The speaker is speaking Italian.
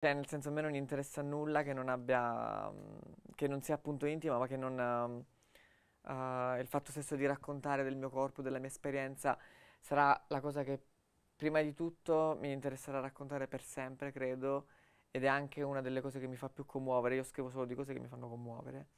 Cioè, nel senso, a me non interessa nulla che non abbia, mm, che non sia appunto intima, ma che non, uh, il fatto stesso di raccontare del mio corpo, della mia esperienza, sarà la cosa che prima di tutto mi interesserà raccontare per sempre, credo, ed è anche una delle cose che mi fa più commuovere. Io scrivo solo di cose che mi fanno commuovere.